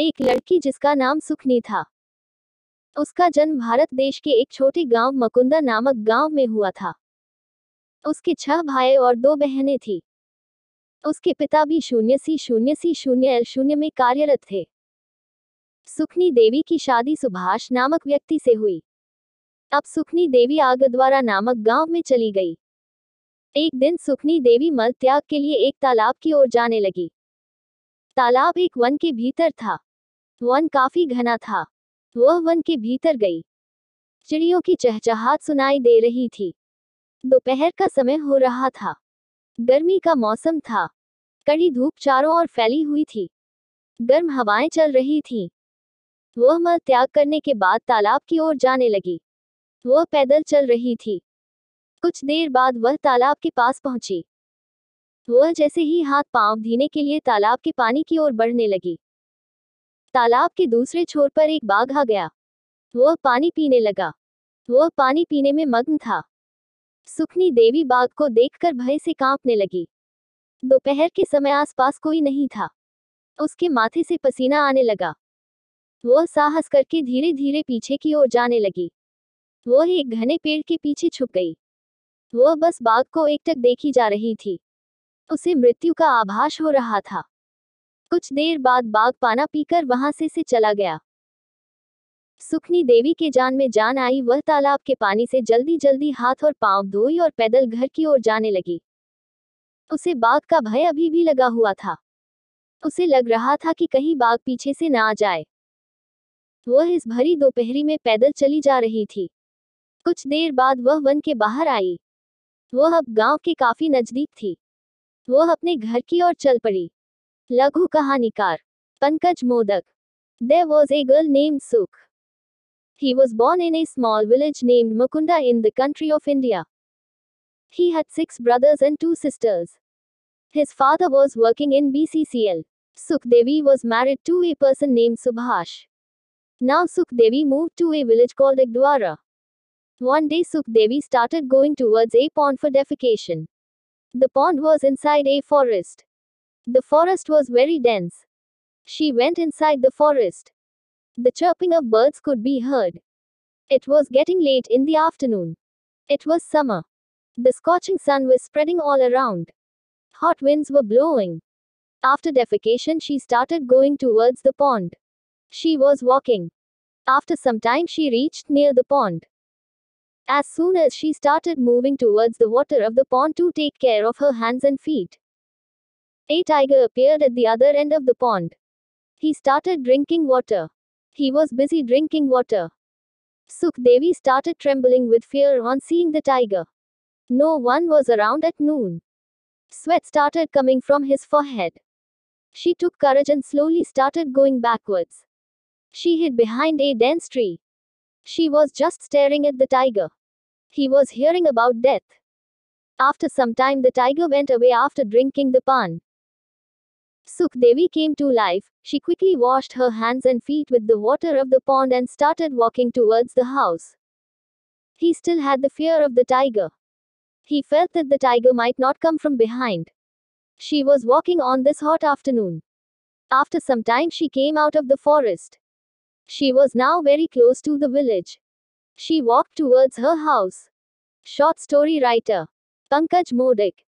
एक लड़की जिसका नाम सुखनी था। उसका जन्म भारत देश के एक छोटे गाँव मकुंदा नामक गाँव में हुआ था। उसके छह भाई और दो बहनें थी। उसके पिता भी शून्य सी शून्य सी शून्य एल शून्य में कार्यरत थे। सुखनी देवी की शादी सुभाष नामक व्यक्ति से हुई। अब सुखनी देवी आगद्वारा नामक गाँव में चली गई। एक दिन सुखनी देवी मल त्याग के लिए एक तालाब की ओर जाने लगी। तालाब एक वन के भीतर था। वन काफ़ी घना था। वह वन के भीतर गई। चिड़ियों की चहचहाट सुनाई दे रही थी। दोपहर का समय हो रहा था। गर्मी का मौसम था। कड़ी धूप चारों ओर फैली हुई थी। गर्म हवाएँ चल रही थीं। वह मल त्याग करने के बाद तालाब की ओर जाने लगी। वह पैदल चल रही थी। कुछ देर बाद वह तालाब के पास पहुँची। वह जैसे ही हाथ पाँव धीने के लिए तालाब के पानी की ओर बढ़ने लगी। तालाब के दूसरे छोर पर एक बाघ आ गया। वह पानी पीने लगा। वह पानी पीने में मग्न था। सुखनी देवी बाघ को देखकर भय से कांपने लगी। दोपहर के समय आसपास कोई नहीं था। उसके माथे से पसीना आने लगा। वह साहस करके धीरे धीरे पीछे की ओर जाने लगी। वह एक घने पेड़ के पीछे छुप गई। वह बस बाघ को एकटक देखी जा रही थी। उसे मृत्यु का आभास हो रहा था। कुछ देर बाद बाघ पाना पीकर वहाँ से से चला गया। सुखनी देवी के जान में जान आई, वह तालाब के पानी से जल्दी जल्दी हाथ और पाँव धोई और पैदल घर की ओर जाने लगी। उसे बाघ का भय अभी भी लगा हुआ था। उसे लग रहा था कि कहीं बाघ पीछे से ना आ जाए। वह इस भरी दोपहरी में पैदल चली जा रही थी। कुछ देर बाद वह वन के बाहर आई। वह अब गाँव के काफ़ी नज़दीक थी। वह अपने घर की ओर चल पड़ी। लघु कहानीकार Pankaj Modak there was a girl named Sukh He was born in a small village named Mukunda in the country of India. He had six brothers and two sisters. His father was working in BCCL. Sukhdevi was married to a person named Subhash. Now Sukhdevi moved to a village called Agdwara. One day Sukhdevi started going towards a pond for defecation. The pond was inside a forest. The forest was very dense. She went inside the forest. The chirping of birds could be heard. It was getting late in the afternoon. It was summer. The scorching sun was spreading all around. Hot winds were blowing. After defecation, she started going towards the pond. She was walking. After some time, she reached near the pond. As soon as she started moving towards the water of the pond to take care of her hands and feet, a tiger appeared at the other end of the pond. He started drinking water. He was busy drinking water. Sukhdevi started trembling with fear on seeing the tiger. No one was around at noon. Sweat started coming from his forehead. She took courage and slowly started going backwards. She hid behind a dense tree. She was just staring at the tiger. He was hearing about death. After some time, the tiger went away after drinking the pan. Sukhdevi came to life. She quickly washed her hands and feet with the water of the pond and started walking towards the house. He still had the fear of the tiger. He felt that the tiger might not come from behind. She was walking on this hot afternoon. After some time, she came out of the forest. She was now very close to the village. She walked towards her house. Short story writer Pankaj Modik